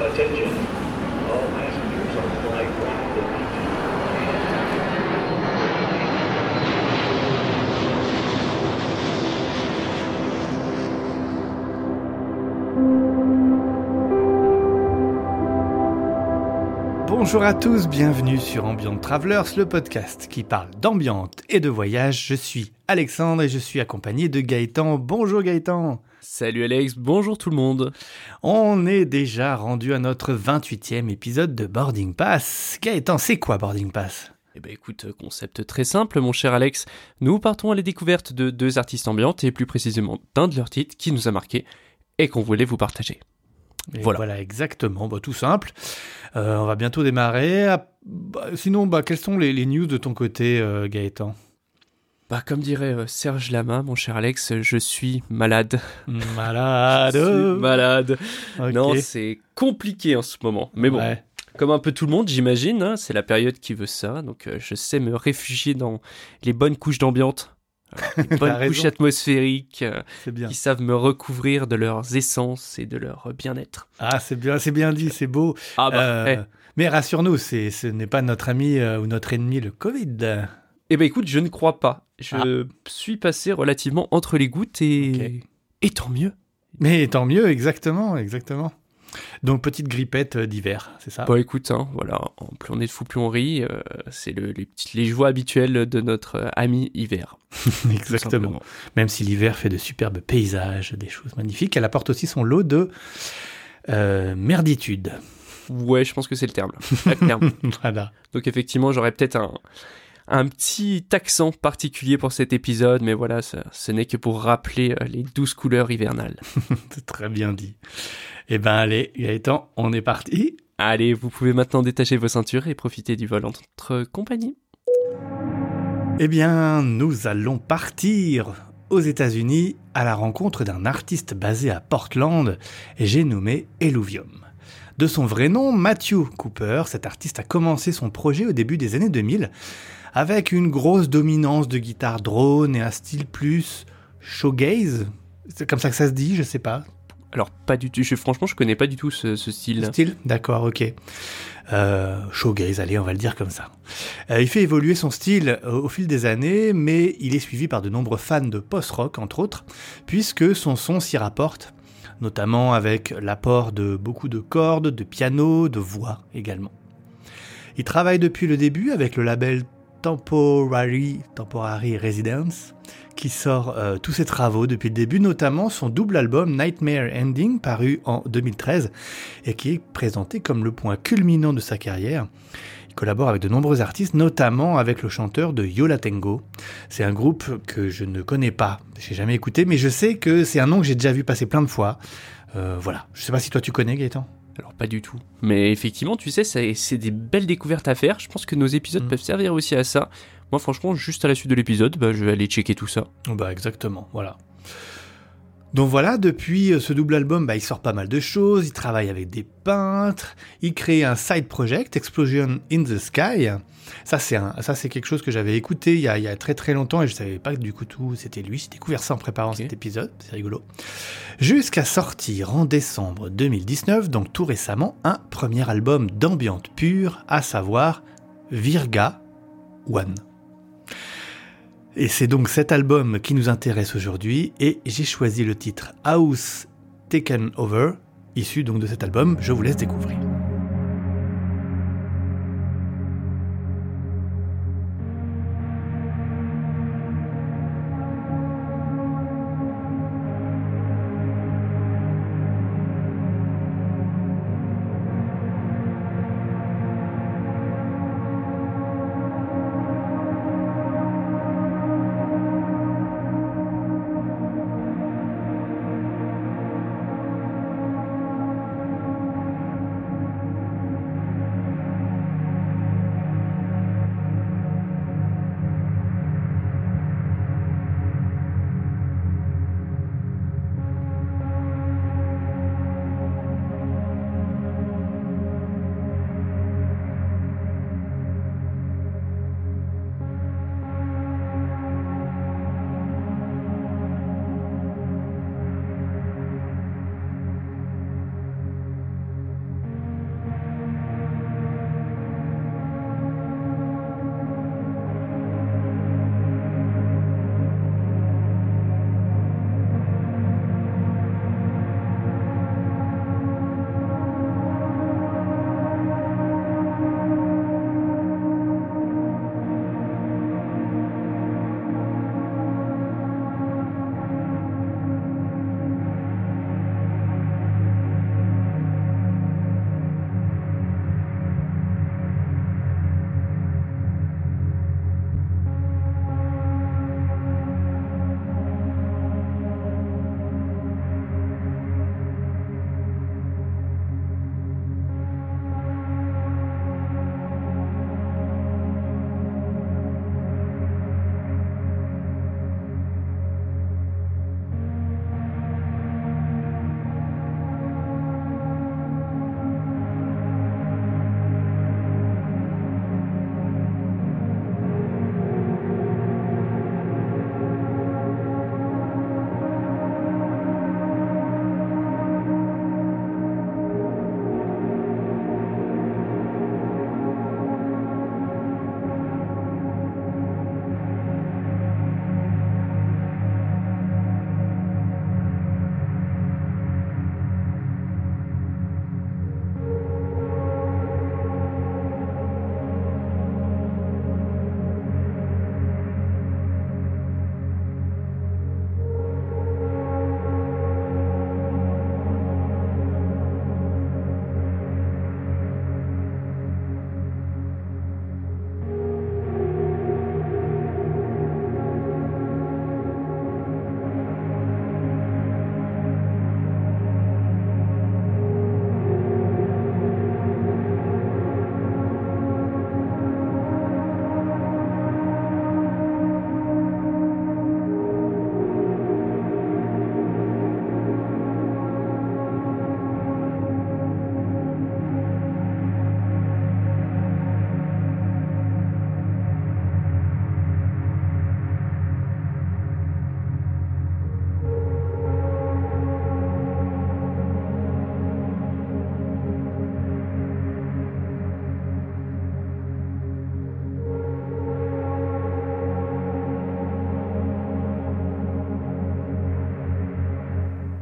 Attention, all passengers on flight 152. Bonjour à tous, bienvenue sur Ambient Travelers, le podcast qui parle d'ambiance et de voyage. Je suis Alexandre et je suis accompagné de Gaëtan. Bonjour Gaëtan. Salut Alex, bonjour tout le monde. On est déjà rendu à notre 28e épisode de Boarding Pass. Gaëtan, c'est quoi Boarding Pass? Eh ben écoute, concept très simple mon cher Alex. Nous partons à la découverte de deux artistes ambiantes et plus précisément d'un de leurs titres qui nous a marqué et qu'on voulait vous partager. Voilà. voilà. exactement, bah, tout simple. Euh, on va bientôt démarrer. Ah, bah, sinon, bah, quelles sont les, les news de ton côté, euh, Gaëtan? Bah comme dirait euh, Serge Lama, mon cher Alex, je suis malade. Malade. Je suis malade. Non, c'est compliqué en ce moment. Mais bon, Ouais. comme un peu tout le monde, j'imagine, hein, c'est la période qui veut ça. Donc euh, je sais me réfugier dans les bonnes couches d'ambiance, les bonnes raison. couches atmosphériques euh, bien. qui savent me recouvrir de leurs essences et de leur bien-être. Ah, c'est bien, c'est bien dit, c'est beau. Ah bah, Euh, eh. Mais rassure-nous, ce n'est pas notre ami euh, ou notre ennemi, le Covid. Eh ben écoute, je ne crois pas. Je suis passé relativement entre les gouttes et... Et tant mieux. Mais tant mieux, exactement, exactement. Donc, petite grippette euh, d'hiver, c'est ça? Bah écoute, hein, voilà, en- plus on est de fou, plus on rit. euh, c'est le- les, petites, les joies habituelles de notre euh, ami hiver. Exactement. Même si l'hiver fait de superbes paysages, des choses magnifiques, elle apporte aussi son lot de euh, merditude. Ouais, je pense que c'est le terme. là. Clairement. voilà. Donc effectivement, j'aurais peut-être un, un petit accent particulier pour cet épisode, mais voilà, ça- ce n'est que pour rappeler les douze couleurs hivernales. C'est très bien dit. Eh ben, allez, Gaëtan, on est parti. Allez, vous pouvez maintenant détacher vos ceintures et profiter du vol en notre compagnie. Eh bien, nous allons partir aux États-Unis à la rencontre d'un artiste basé à Portland, et j'ai nommé Eluvium. De son vrai nom, Matthew Cooper, cet artiste a commencé son projet au début des années 2000 avec une grosse dominance de guitare drone et un style plus shoegaze. C'est comme ça que ça se dit, je sais pas. Alors, pas du tout, je, franchement, je connais pas du tout ce, ce style. Style D'accord, ok. Euh, showgaze, allez, on va le dire comme ça. Euh, il fait évoluer son style euh, au fil des années, mais il est suivi par de nombreux fans de post-rock, entre autres, puisque son son s'y rapporte, notamment avec l'apport de beaucoup de cordes, de piano, de voix également. Il travaille depuis le début avec le label Temporary, Temporary Residence, qui sort euh, tous ses travaux depuis le début, notamment son double album Nightmare Ending, paru en 2013, et qui est présenté comme le point culminant de sa carrière. Il collabore avec de nombreux artistes, notamment avec le chanteur de Yola Tengo. C'est un groupe que je ne connais pas, j'ai jamais écouté, mais je sais que c'est un nom que j'ai déjà vu passer plein de fois. Euh, voilà, je sais pas si toi tu connais Gaëtan. Alors, pas du tout. Mais effectivement, tu sais, c'est des belles découvertes à faire. Je pense que nos épisodes Mm. peuvent servir aussi à ça. Moi, franchement, juste à la suite de l'épisode, bah, je vais aller checker tout ça. Bah exactement, voilà. Donc voilà, depuis euh, ce double album, bah, il sort pas mal de choses, il travaille avec des peintres, il crée un side project, Explosion in the Sky. Ça c'est un, ça c'est quelque chose que j'avais écouté il y, a, il y a très très longtemps et je savais pas que du coup tout c'était lui. J'ai découvert ça en préparant cet épisode, c'est rigolo. Jusqu'à sortir en décembre 2019, donc tout récemment, un premier album d'ambiance pure, à savoir Virga One. Et c'est donc cet album qui nous intéresse aujourd'hui et j'ai choisi le titre House Taken Over, issu donc de cet album, je vous laisse découvrir.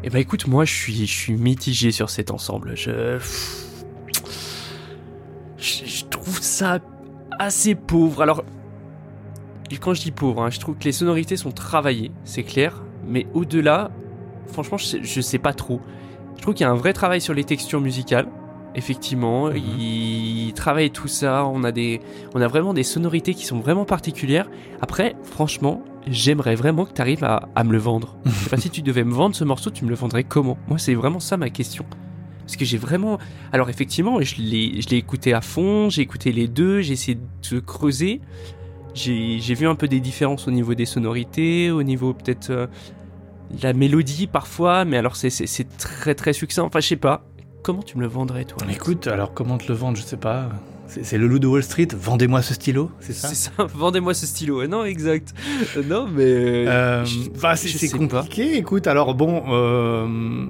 Eh ben écoute, moi je suis, je suis mitigé sur cet ensemble. Je... je, je trouve ça assez pauvre. Alors, quand je dis pauvre, hein, je trouve que les sonorités sont travaillées, c'est clair. Mais au-delà, franchement, je sais, je sais pas trop. Je trouve qu'il y a un vrai travail sur les textures musicales. Effectivement, Mhm. il travaille tout ça. On a des, on a vraiment des sonorités qui sont vraiment particulières. Après, franchement, j'aimerais vraiment que tu arrives à, à me le vendre. Je sais pas si tu devais me vendre ce morceau, tu me le vendrais comment? Moi, c'est vraiment ça ma question. Parce que j'ai vraiment. Alors, effectivement, je l'ai écouté à fond, j'ai écouté les deux, j'ai essayé de creuser. J'ai vu un peu des différences au niveau des sonorités, au niveau peut-être euh, de la mélodie parfois, mais alors c'est- très très succinct. Enfin, je sais pas. Comment tu me le vendrais, toi? Écoute, alors comment te le vendre, je sais pas. C'est le loup de Wall Street, vendez-moi ce stylo, c'est ça C'est ça, vendez-moi ce stylo. Euh, Non, exact. Euh, Non, mais. Euh, bah, c'est pas. compliqué. Écoute, alors bon, euh,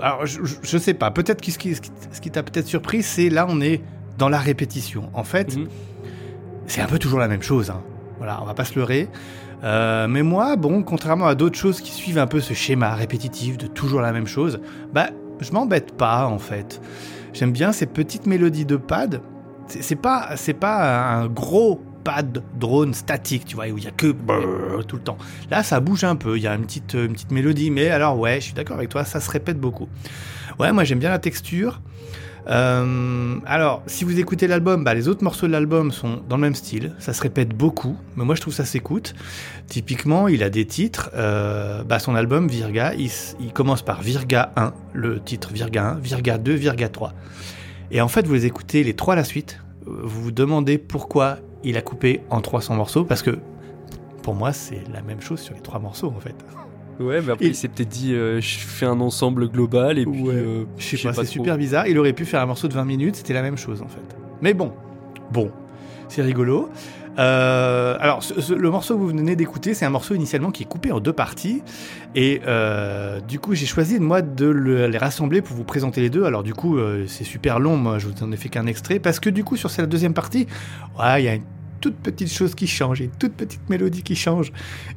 alors je, je- sais pas. Peut-être que ce qui, ce qui- ce qui t'a peut-être surpris, c'est là on est dans la répétition. En fait, Mhm. c'est un peu toujours la même chose. hein. Voilà, on va pas se leurrer. Euh, mais moi, bon, contrairement à d'autres choses qui suivent un peu ce schéma répétitif de toujours la même chose, bah, je m'embête pas en fait. J'aime bien ces petites mélodies de pad. C'est pas, c'est pas un gros pad drone statique, tu vois, où il y a que brrr tout le temps. Là, ça bouge un peu. Il y a une petite, une petite mélodie, mais alors ouais, je suis d'accord avec toi, ça se répète beaucoup. Ouais, moi j'aime bien la texture. Euh, alors, si vous écoutez l'album, bah, les autres morceaux de l'album sont dans le même style. Ça se répète beaucoup, mais moi je trouve ça s'écoute. Typiquement, il a des titres. euh, bah, son album Virga, il commence par Virga 1, le titre Virga 1, Virga 2, Virga 3. Et en fait, vous les écoutez les trois à la suite. Vous vous demandez pourquoi il a coupé en 300 morceaux, parce que pour moi, c'est la même chose sur les trois morceaux en fait. Ouais, mais après, il s'est peut-être dit, euh, je fais un ensemble global et puis. Ouais. euh, Je sais pas, c'est super bizarre. Il aurait pu faire un morceau de 20 minutes, c'était la même chose en fait. Mais bon, bon, c'est rigolo. Euh, alors, ce- le morceau que vous venez d'écouter, c'est un morceau initialement qui est coupé en deux parties. Et euh, du coup, j'ai choisi moi de le- les rassembler pour vous présenter les deux. Alors du coup, euh, c'est super long, moi je vous en ai fait qu'un extrait. Parce que du coup, sur cette deuxième partie, il y a une toute petite chose qui change, et une toute petite mélodie qui change.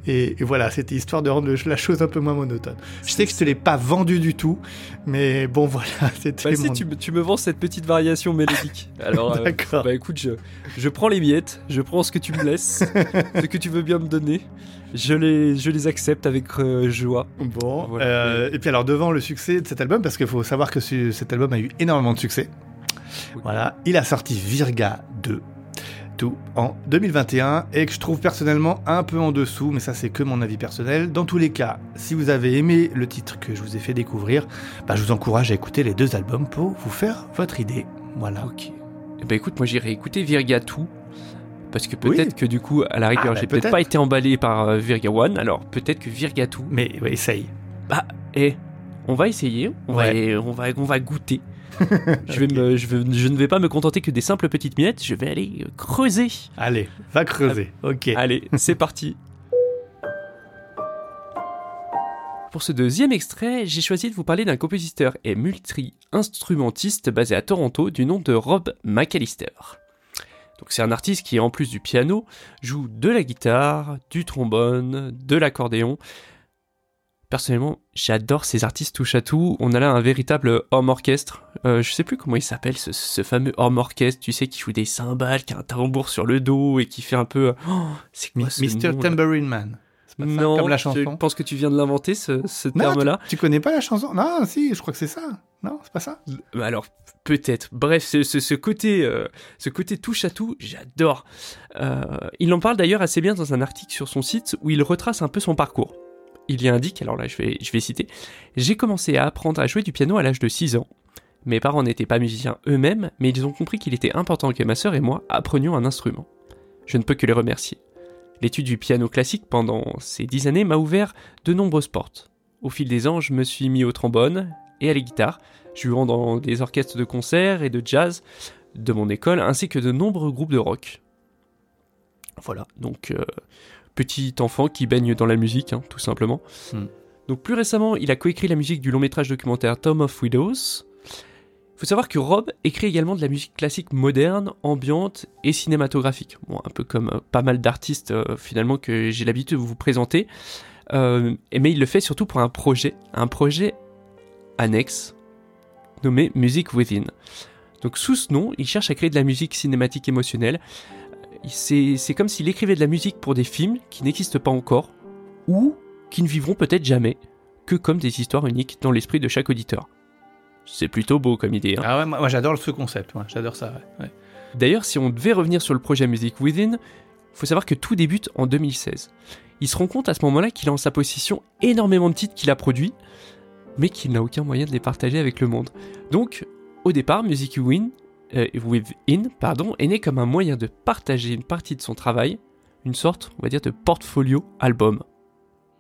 Et, et voilà, c'était histoire de rendre le- la chose un peu moins monotone. Je sais que je te l'ai pas vendu du tout, mais bon voilà, c'était Bah, si, tu, me- tu me vends cette petite variation mélodique. Alors, euh, D'accord. bah écoute, je, je prends les miettes, je prends ce que tu me laisses, ce que tu veux bien me donner. Je les, je les accepte avec euh, joie. Bon, Voilà. euh, et puis alors devant le succès de cet album, parce qu'il faut savoir que ce- cet album a eu énormément de succès, Oui. voilà, il a sorti Virga 2, tout en 2021, et que je trouve personnellement un peu en dessous, mais ça c'est que mon avis personnel. Dans tous les cas, si vous avez aimé le titre que je vous ai fait découvrir, bah, je vous encourage à écouter les deux albums pour vous faire votre idée. Voilà. Ok. Eh ben écoute, moi j'irai écouter Virga 2. Parce que Oui. peut-être que du coup, à la rigueur, Ah, bah, j'ai peut-être peut-être. pas été emballé par euh, Virga 1, alors peut-être que Virga 2. Mais ouais, essaye. Eh, on va essayer, on, va, on, va, on va goûter. Je, vais Ok. me, je, vais- je ne vais pas me contenter que des simples petites miettes, je vais aller creuser. Allez, va creuser. Ok. Allez, c'est parti. Pour ce deuxième extrait, j'ai choisi de vous parler d'un compositeur et multi-instrumentiste basé à Toronto du nom de Rob McAllister. Donc c'est un artiste qui, en plus du piano, joue de la guitare, du trombone, de l'accordéon. Personnellement, j'adore ces artistes touche à tout. On a là un véritable homme orchestre. Euh, je sais plus comment il s'appelle, ce, ce fameux homme orchestre, tu sais, qui joue des cymbales, qui a un tambour sur le dos et qui fait un peu. Oh, c'est quoi ce Mr. nom, là Tambourine Man. Pas ça, Non, comme la je chanson. pense que tu viens de l'inventer ce, ce terme-là. Tu connais pas la chanson? Non, si, je crois que c'est ça. Non, c'est pas ça. Bah Alors peut-être. Bref, ce, ce- ce côté, euh, ce côté touche à tout, j'adore. Euh, il en parle d'ailleurs assez bien dans un article sur son site où il retrace un peu son parcours. Il y indique, alors là je vais, je vais citer, j'ai commencé à apprendre à jouer du piano à l'âge de 6 ans. Mes parents n'étaient pas musiciens eux-mêmes, mais ils ont compris qu'il était important que ma sœur et moi apprenions un instrument. Je ne peux que les remercier. L'étude du piano classique pendant ces 10 années m'a ouvert de nombreuses portes. Au fil des ans, je me suis mis au trombone et à la guitare, jouant dans des orchestres de concert et de jazz de mon école, ainsi que de nombreux groupes de rock. Voilà, donc euh, petit enfant qui baigne dans la musique, hein, tout simplement. Hmm. Donc plus récemment, il a coécrit la musique du long métrage documentaire Tom of Widows. Il faut savoir que Rob écrit également de la musique classique moderne, ambiante et cinématographique. Bon, un peu comme euh, pas mal d'artistes euh, finalement que j'ai l'habitude de vous présenter. Euh, mais il le fait surtout pour un projet, un projet annexe nommé Music Within. Donc sous ce nom, il cherche à créer de la musique cinématique émotionnelle. C'est comme s'il écrivait de la musique pour des films qui n'existent pas encore, ou qui ne vivront peut-être jamais, que comme des histoires uniques dans l'esprit de chaque auditeur. C'est plutôt beau comme idée. Hein. Ah ouais, moi, j'adore ce concept, j'adore ça. D'ailleurs, si on devait revenir sur le projet Music Within, faut savoir que tout débute en 2016. Il se rend compte à ce moment-là qu'il a en sa possession énormément de titres qu'il a produits, mais qu'il n'a aucun moyen de les partager avec le monde. Donc, au départ, Music Within, euh, Within pardon, est né comme un moyen de partager une partie de son travail, une sorte, on va dire, de portfolio album.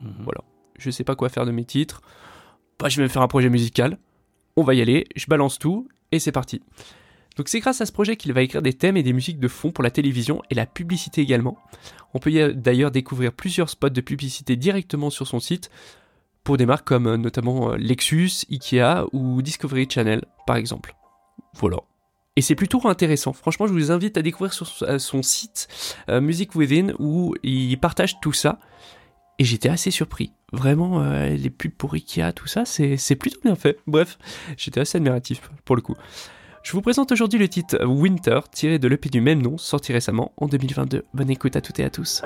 Mhm. Voilà. Je sais pas quoi faire de mes titres. Bah, je vais me faire un projet musical. On va y aller, je balance tout, et c'est parti. Donc c'est grâce à ce projet qu'il va écrire des thèmes et des musiques de fond pour la télévision et la publicité également. On peut d'ailleurs découvrir plusieurs spots de publicité directement sur son site pour des marques comme euh, notamment euh, Lexus, Ikea ou Discovery Channel par exemple. Voilà. Et c'est plutôt intéressant. Franchement, je vous invite à découvrir sur son site euh, Music Within où il partage tout ça. Et j'étais assez surpris. Vraiment, les pubs pour Ikea, tout ça, c'est plutôt bien fait. Bref, j'étais assez admiratif pour le coup. Je vous présente aujourd'hui le titre Winter, tiré de l'EP du même nom, sorti récemment en 2022. Bonne écoute à toutes et à tous.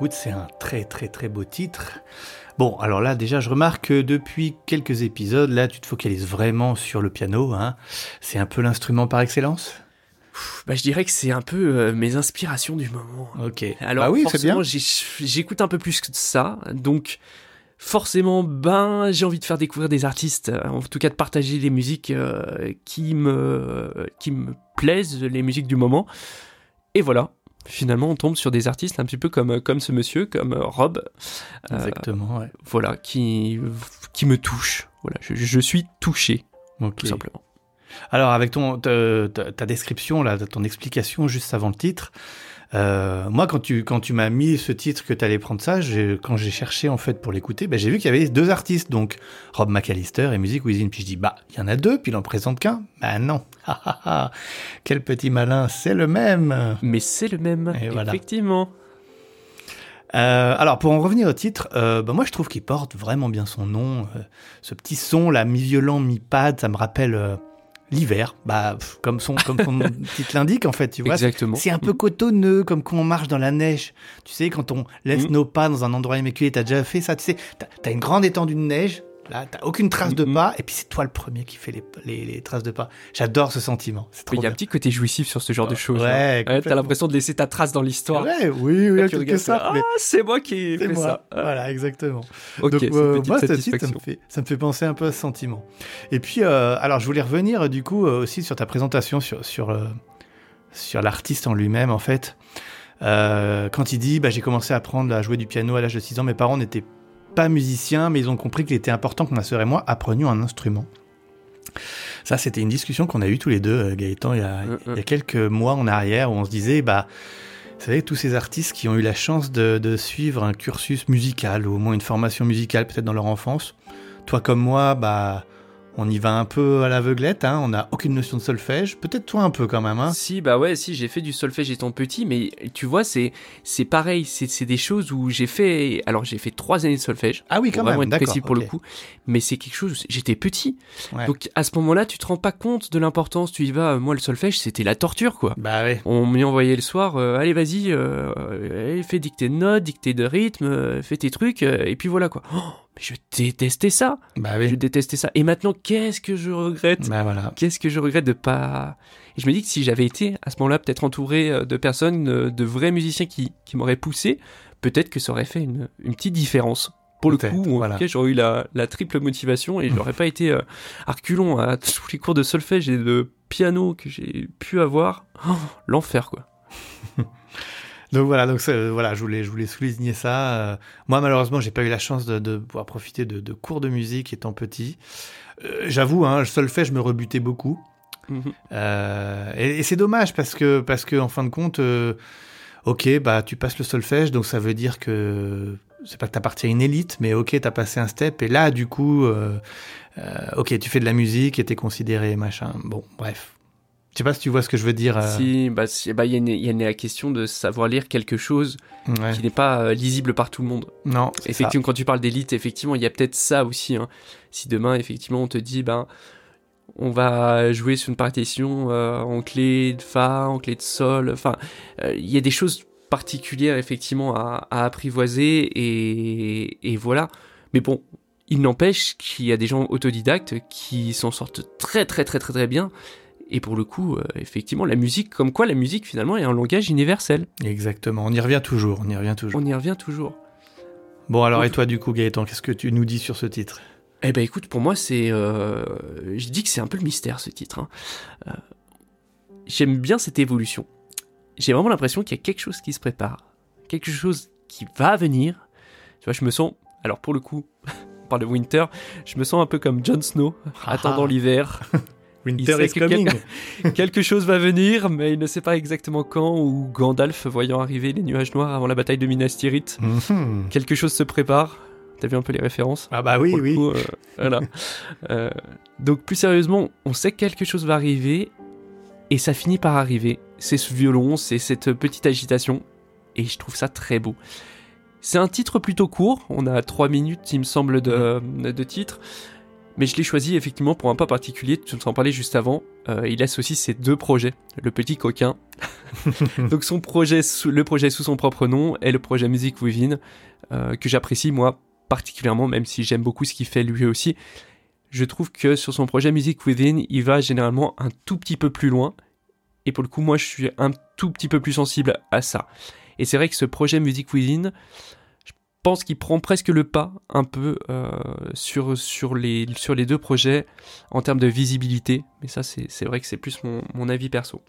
Écoute, c'est un très très très beau titre. Bon, alors là déjà, je remarque que depuis quelques épisodes, là, tu te focalises vraiment sur le piano. Hein. C'est un peu l'instrument par excellence? Bah, je dirais que c'est un peu euh, mes inspirations du moment. Ok. Alors bah oui, forcément, j'écoute un peu plus que ça, donc forcément, ben, j'ai envie de faire découvrir des artistes, euh, en tout cas de partager les musiques euh, qui me qui me plaisent, les musiques du moment. Et voilà, finalement on tombe sur des artistes un petit peu comme, comme ce monsieur, comme euh, Rob. Euh, Exactement, ouais. Voilà, qui, qui me touche. Voilà, je, suis touché, tout simplement. Alors avec ton ta, description là, ton explication juste avant le titre, Euh, moi, quand tu, quand tu m'as mis ce titre que tu allais prendre ça, quand j'ai cherché en fait pour l'écouter, ben, j'ai vu qu'il y avait deux artistes, donc Rob McAllister et Music Within. Puis je dis, bah, il y en a deux, puis il en présente qu'un. Bah non. Ah, ah, ah. Quel petit malin, c'est le même. Mais c'est le même, Et voilà. effectivement. Euh, alors pour en revenir au titre, euh, bah, moi je trouve qu'il porte vraiment bien son nom. Euh, ce petit son là, mi-violent, mi-pad, ça me rappelle l'hiver. Bah pff, comme son comme son titre l'indique en fait, tu vois. Exactement. C'est un peu cotonneux, comme quand on marche dans la neige. Tu sais, quand on laisse Mm. nos pas dans un endroit immaculé, t'as déjà fait ça, tu sais. T'as as une grande étendue de neige, là, t'as aucune trace de pas, et puis c'est toi le premier qui fait les, les, les traces de pas. J'adore ce sentiment. Il y a un petit côté jouissif sur ce genre de choses. Ouais, hein. t'as l'impression de laisser ta trace dans l'histoire. Ouais, oui, oui, quelque sorte, ah, c'est moi qui ai fait moi. ça. Ah, Voilà, exactement. Ok, Donc, euh, moi, ce titre, ça me, fait, ça me fait penser un peu à ce sentiment. Et puis, euh, alors, je voulais revenir, du coup, euh, aussi sur ta présentation, sur, sur, sur l'artiste en lui-même, en fait. Quand il dit, bah, j'ai commencé à apprendre à jouer du piano à l'âge de 6 ans, mes parents n'étaient pas musiciens, mais ils ont compris qu'il était important que ma sœur et moi apprenions un instrument. Ça, c'était une discussion qu'on a eue tous les deux, euh, Gaëtan, il y, a, Euh, il y a quelques mois en arrière, où on se disait, bah, vous savez, tous ces artistes qui ont eu la chance de, de suivre un cursus musical, ou au moins une formation musicale, peut-être dans leur enfance. Toi comme moi, bah, on y va un peu à l'aveuglette, hein, on n'a aucune notion de solfège. Peut-être toi un peu quand même, hein. Si, bah ouais, si, j'ai fait du solfège étant petit, mais tu vois, c'est c'est pareil, c'est c'est des choses où j'ai fait. Alors, j'ai fait trois années de solfège. Ah oui, quand même, d'accord. précis pour le coup. Mais c'est quelque chose, j'étais petit. Ouais. Donc, à ce moment-là, tu te rends pas compte de l'importance. Tu y vas, moi, le solfège, c'était la torture, quoi. Bah ouais. On m'y envoyait le soir, euh, allez vas-y, euh, euh, fais dicter de notes, dicter de rythme, euh, fais tes trucs, euh, et puis voilà quoi. Oh, mais je détestais ça, Bah je oui. détestais ça. Et maintenant, qu'est-ce que je regrette? Bah voilà. Qu'est-ce que je regrette de pas... Et je me dis que si j'avais été à ce moment-là peut-être entouré euh, de personnes, euh, de vrais musiciens qui, qui m'auraient poussé, peut-être que ça aurait fait une, une petite différence. Pour le coup, voilà. j'aurais eu la, la triple motivation et je n'aurais pas été euh, à reculons à tous les cours de solfège et de piano que j'ai pu avoir. Oh, L'enfer, quoi. Donc voilà, donc euh, voilà, je voulais, je voulais souligner ça. Euh, moi, malheureusement, j'ai pas eu la chance de, de pouvoir profiter de, de cours de musique étant petit. Euh, J'avoue, hein, le solfège me rebutait beaucoup. Mhm. Euh, et et c'est dommage parce que, parce que en fin de compte, euh, ok, bah tu passes le solfège, donc ça veut dire que c'est pas que t'appartiens à une élite, mais ok, t'as passé un step, et là, du coup, euh, ok, tu fais de la musique et t'es considéré machin. Bon, bref. Je sais pas si tu vois ce que je veux dire. euh, Si, bah, si- bah, il y, a y la question de savoir lire quelque chose ouais. qui n'est pas euh, lisible par tout le monde. Non, c'est ça. Effectivement, quand tu parles d'élite, effectivement, il y a peut-être ça aussi. hein. Si demain, effectivement, on te dit, ben, on va jouer sur une partition euh, en clé de fa, en clé de sol. Enfin, euh, il y a des choses particulières, effectivement, à, à apprivoiser et, et voilà. Mais bon, il n'empêche qu'il y a des gens autodidactes qui s'en sortent très, très, très, très, très bien. Et pour le coup, euh, effectivement, la musique, comme quoi la musique, finalement, est un langage universel. Exactement, on y revient toujours, on y revient toujours. On y revient toujours. Bon alors Donc- et toi du coup Gaëtan, qu'est-ce que tu nous dis sur ce titre? Eh ben écoute, pour moi c'est, euh, je dis que c'est un peu le mystère ce titre. hein. Euh, J'aime bien cette évolution. J'ai vraiment l'impression qu'il y a quelque chose qui se prépare, quelque chose qui va venir. Tu vois, je me sens, alors pour le coup, on parle de Winter, je me sens un peu comme Jon Snow, Ah attendant l'hiver. Winter is coming. quelque chose va venir, mais il ne sait pas exactement quand. Ou Gandalf voyant arriver les nuages noirs avant la bataille de Minas Tirith, Mhm. quelque chose se prépare. T'as vu un peu les références? Ah bah oui oui. coup, euh, voilà. Euh, donc plus sérieusement, on sait que quelque chose va arriver et ça finit par arriver. C'est ce violon, c'est cette petite agitation et je trouve ça très beau. C'est un titre plutôt court, on a 3 minutes il me semble de, de titre, mais je l'ai choisi effectivement pour un pas particulier, tu nous en parlais juste avant, Euh, il aussi ses deux projets, le petit coquin. donc son projet, sous- le projet sous son propre nom et le projet Music Within, euh, que j'apprécie moi particulièrement, même si j'aime beaucoup ce qu'il fait lui aussi. Je trouve que sur son projet Music Within, il va généralement un tout petit peu plus loin. Et pour le coup, moi, je suis un tout petit peu plus sensible à ça. Et c'est vrai que ce projet Music Within, pense qu'il prend presque le pas un peu euh, sur, sur, les, sur les deux projets en termes de visibilité. Mais ça, c'est vrai que c'est plus mon, mon avis perso.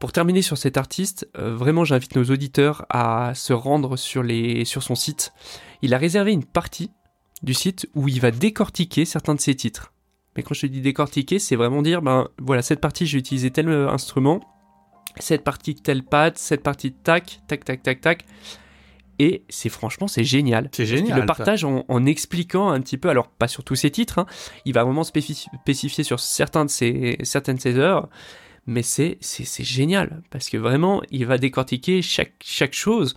Pour terminer sur cet artiste, euh, vraiment j'invite nos auditeurs à se rendre sur, les, sur son site. Il a réservé une partie du site où il va décortiquer certains de ses titres. Mais quand je dis décortiquer, c'est vraiment dire, ben voilà, cette partie j'ai utilisé tel euh, instrument, cette partie de tel pad, cette partie de tac, tac, tac, tac, tac. Et c'est franchement, c'est génial. C'est génial. le partage en, en expliquant un petit peu, alors pas sur tous ses titres, hein, il va vraiment spécifi- spécifier sur certains de ses, certaines de ses œuvres, mais c'est, c'est, c'est génial, parce que vraiment, il va décortiquer chaque, chaque chose,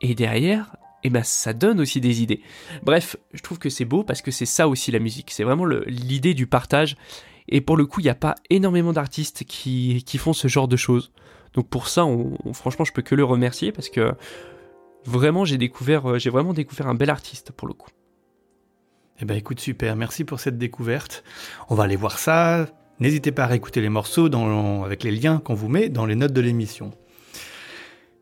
et derrière, eh ben, ça donne aussi des idées. Bref, je trouve que c'est beau, parce que c'est ça aussi la musique, c'est vraiment le- l'idée du partage, et pour le coup, il n'y a pas énormément d'artistes qui, qui font ce genre de choses. Donc pour ça, on- on- franchement, je peux que le remercier, parce que vraiment, j'ai découvert, euh, j'ai vraiment découvert un bel artiste pour le coup. Eh ben écoute, super, merci pour cette découverte. On va aller voir ça. N'hésitez pas à réécouter les morceaux avec les liens qu'on vous met dans les notes de l'émission.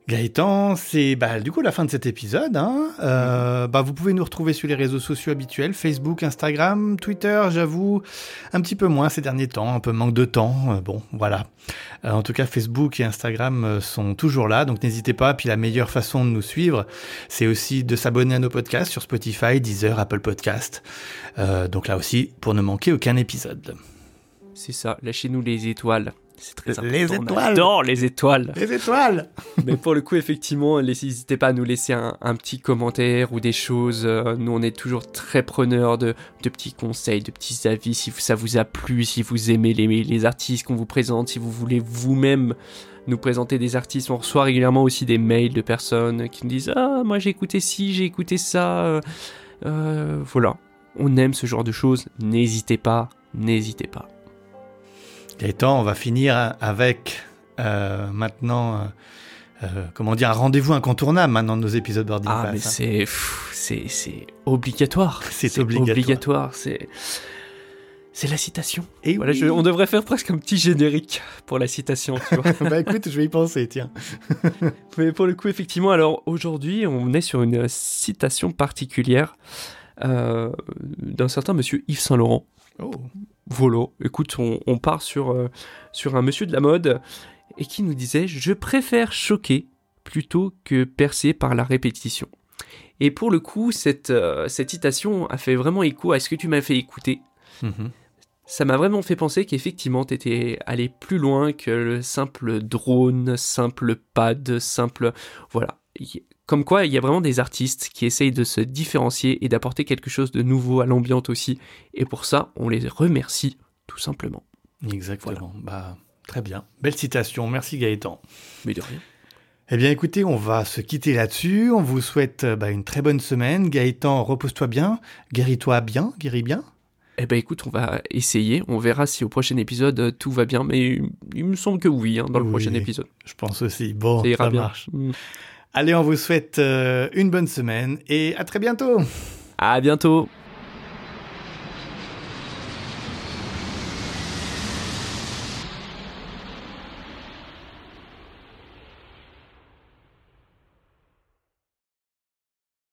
Gaëtan, c'est bah, du coup la fin de cet épisode. hein. Euh, bah, vous pouvez nous retrouver sur les réseaux sociaux habituels, Facebook, Instagram, Twitter, j'avoue, un petit peu moins ces derniers temps, un peu manque de temps. Euh, bon, voilà. Euh, en tout cas, Facebook et Instagram sont toujours là, donc n'hésitez pas. Puis la meilleure façon de nous suivre, c'est aussi de s'abonner à nos podcasts sur Spotify, Deezer, Apple Podcast. Donc là aussi, pour ne manquer aucun épisode. C'est ça, lâchez-nous les étoiles. C'est très important. Les on étoiles. adore les étoiles. Les étoiles Mais pour le coup, effectivement, n'hésitez pas à nous laisser un, un petit commentaire ou des choses. Euh, Nous, on est toujours très preneurs de, de petits conseils, de petits avis. Si ça vous a plu, si vous aimez les, les artistes qu'on vous présente, si vous voulez vous-même nous présenter des artistes. On reçoit régulièrement aussi des mails de personnes qui nous disent Ah, moi j'ai écouté ci, j'ai écouté ça. Euh, euh, voilà. On aime ce genre de choses. N'hésitez pas, n'hésitez pas. Gaëtan, on va finir avec euh, maintenant, euh, euh, comment dire, un rendez-vous incontournable maintenant de nos épisodes Boarding Ah, Pass, mais hein. c'est, c'est, c'est obligatoire. C'est obligatoire. C'est, c'est la citation. Et Voilà, oui. je- on devrait faire presque un petit générique pour la citation, tu vois. bah écoute, je vais y penser, tiens. Mais pour le coup, effectivement, alors aujourd'hui, on est sur une citation particulière euh, d'un certain monsieur Yves Saint Laurent. Oh. Voilà, écoute, on, on part sur, euh, sur un monsieur de la mode et qui nous disait Je préfère choquer plutôt que percer par la répétition. Et pour le coup, cette, euh, cette citation a fait vraiment écho à ce que tu m'as fait écouter. Mhm. Ça m'a vraiment fait penser qu'effectivement, tu étais allé plus loin que le simple drone, simple pad, simple. Voilà. Comme quoi, il y a vraiment des artistes qui essayent de se différencier et d'apporter quelque chose de nouveau à l'ambiance aussi. Et pour ça, on les remercie tout simplement. Exactement. Bah, très bien. Belle citation. Merci Gaëtan. Mais de rien. Eh bien, écoutez, on va se quitter là-dessus. On vous souhaite euh, bah, une très bonne semaine. Gaëtan, repose-toi bien. Guéris-toi bien. Guéris bien. Eh ben écoute, on va essayer. On verra si au prochain épisode euh, tout va bien. Mais il me semble que oui, hein, dans le Oui. prochain épisode. Je pense aussi. Bon, Ça ira ça bien. marche. Mm. Allez, on vous souhaite euh, une bonne semaine et à très bientôt. À bientôt.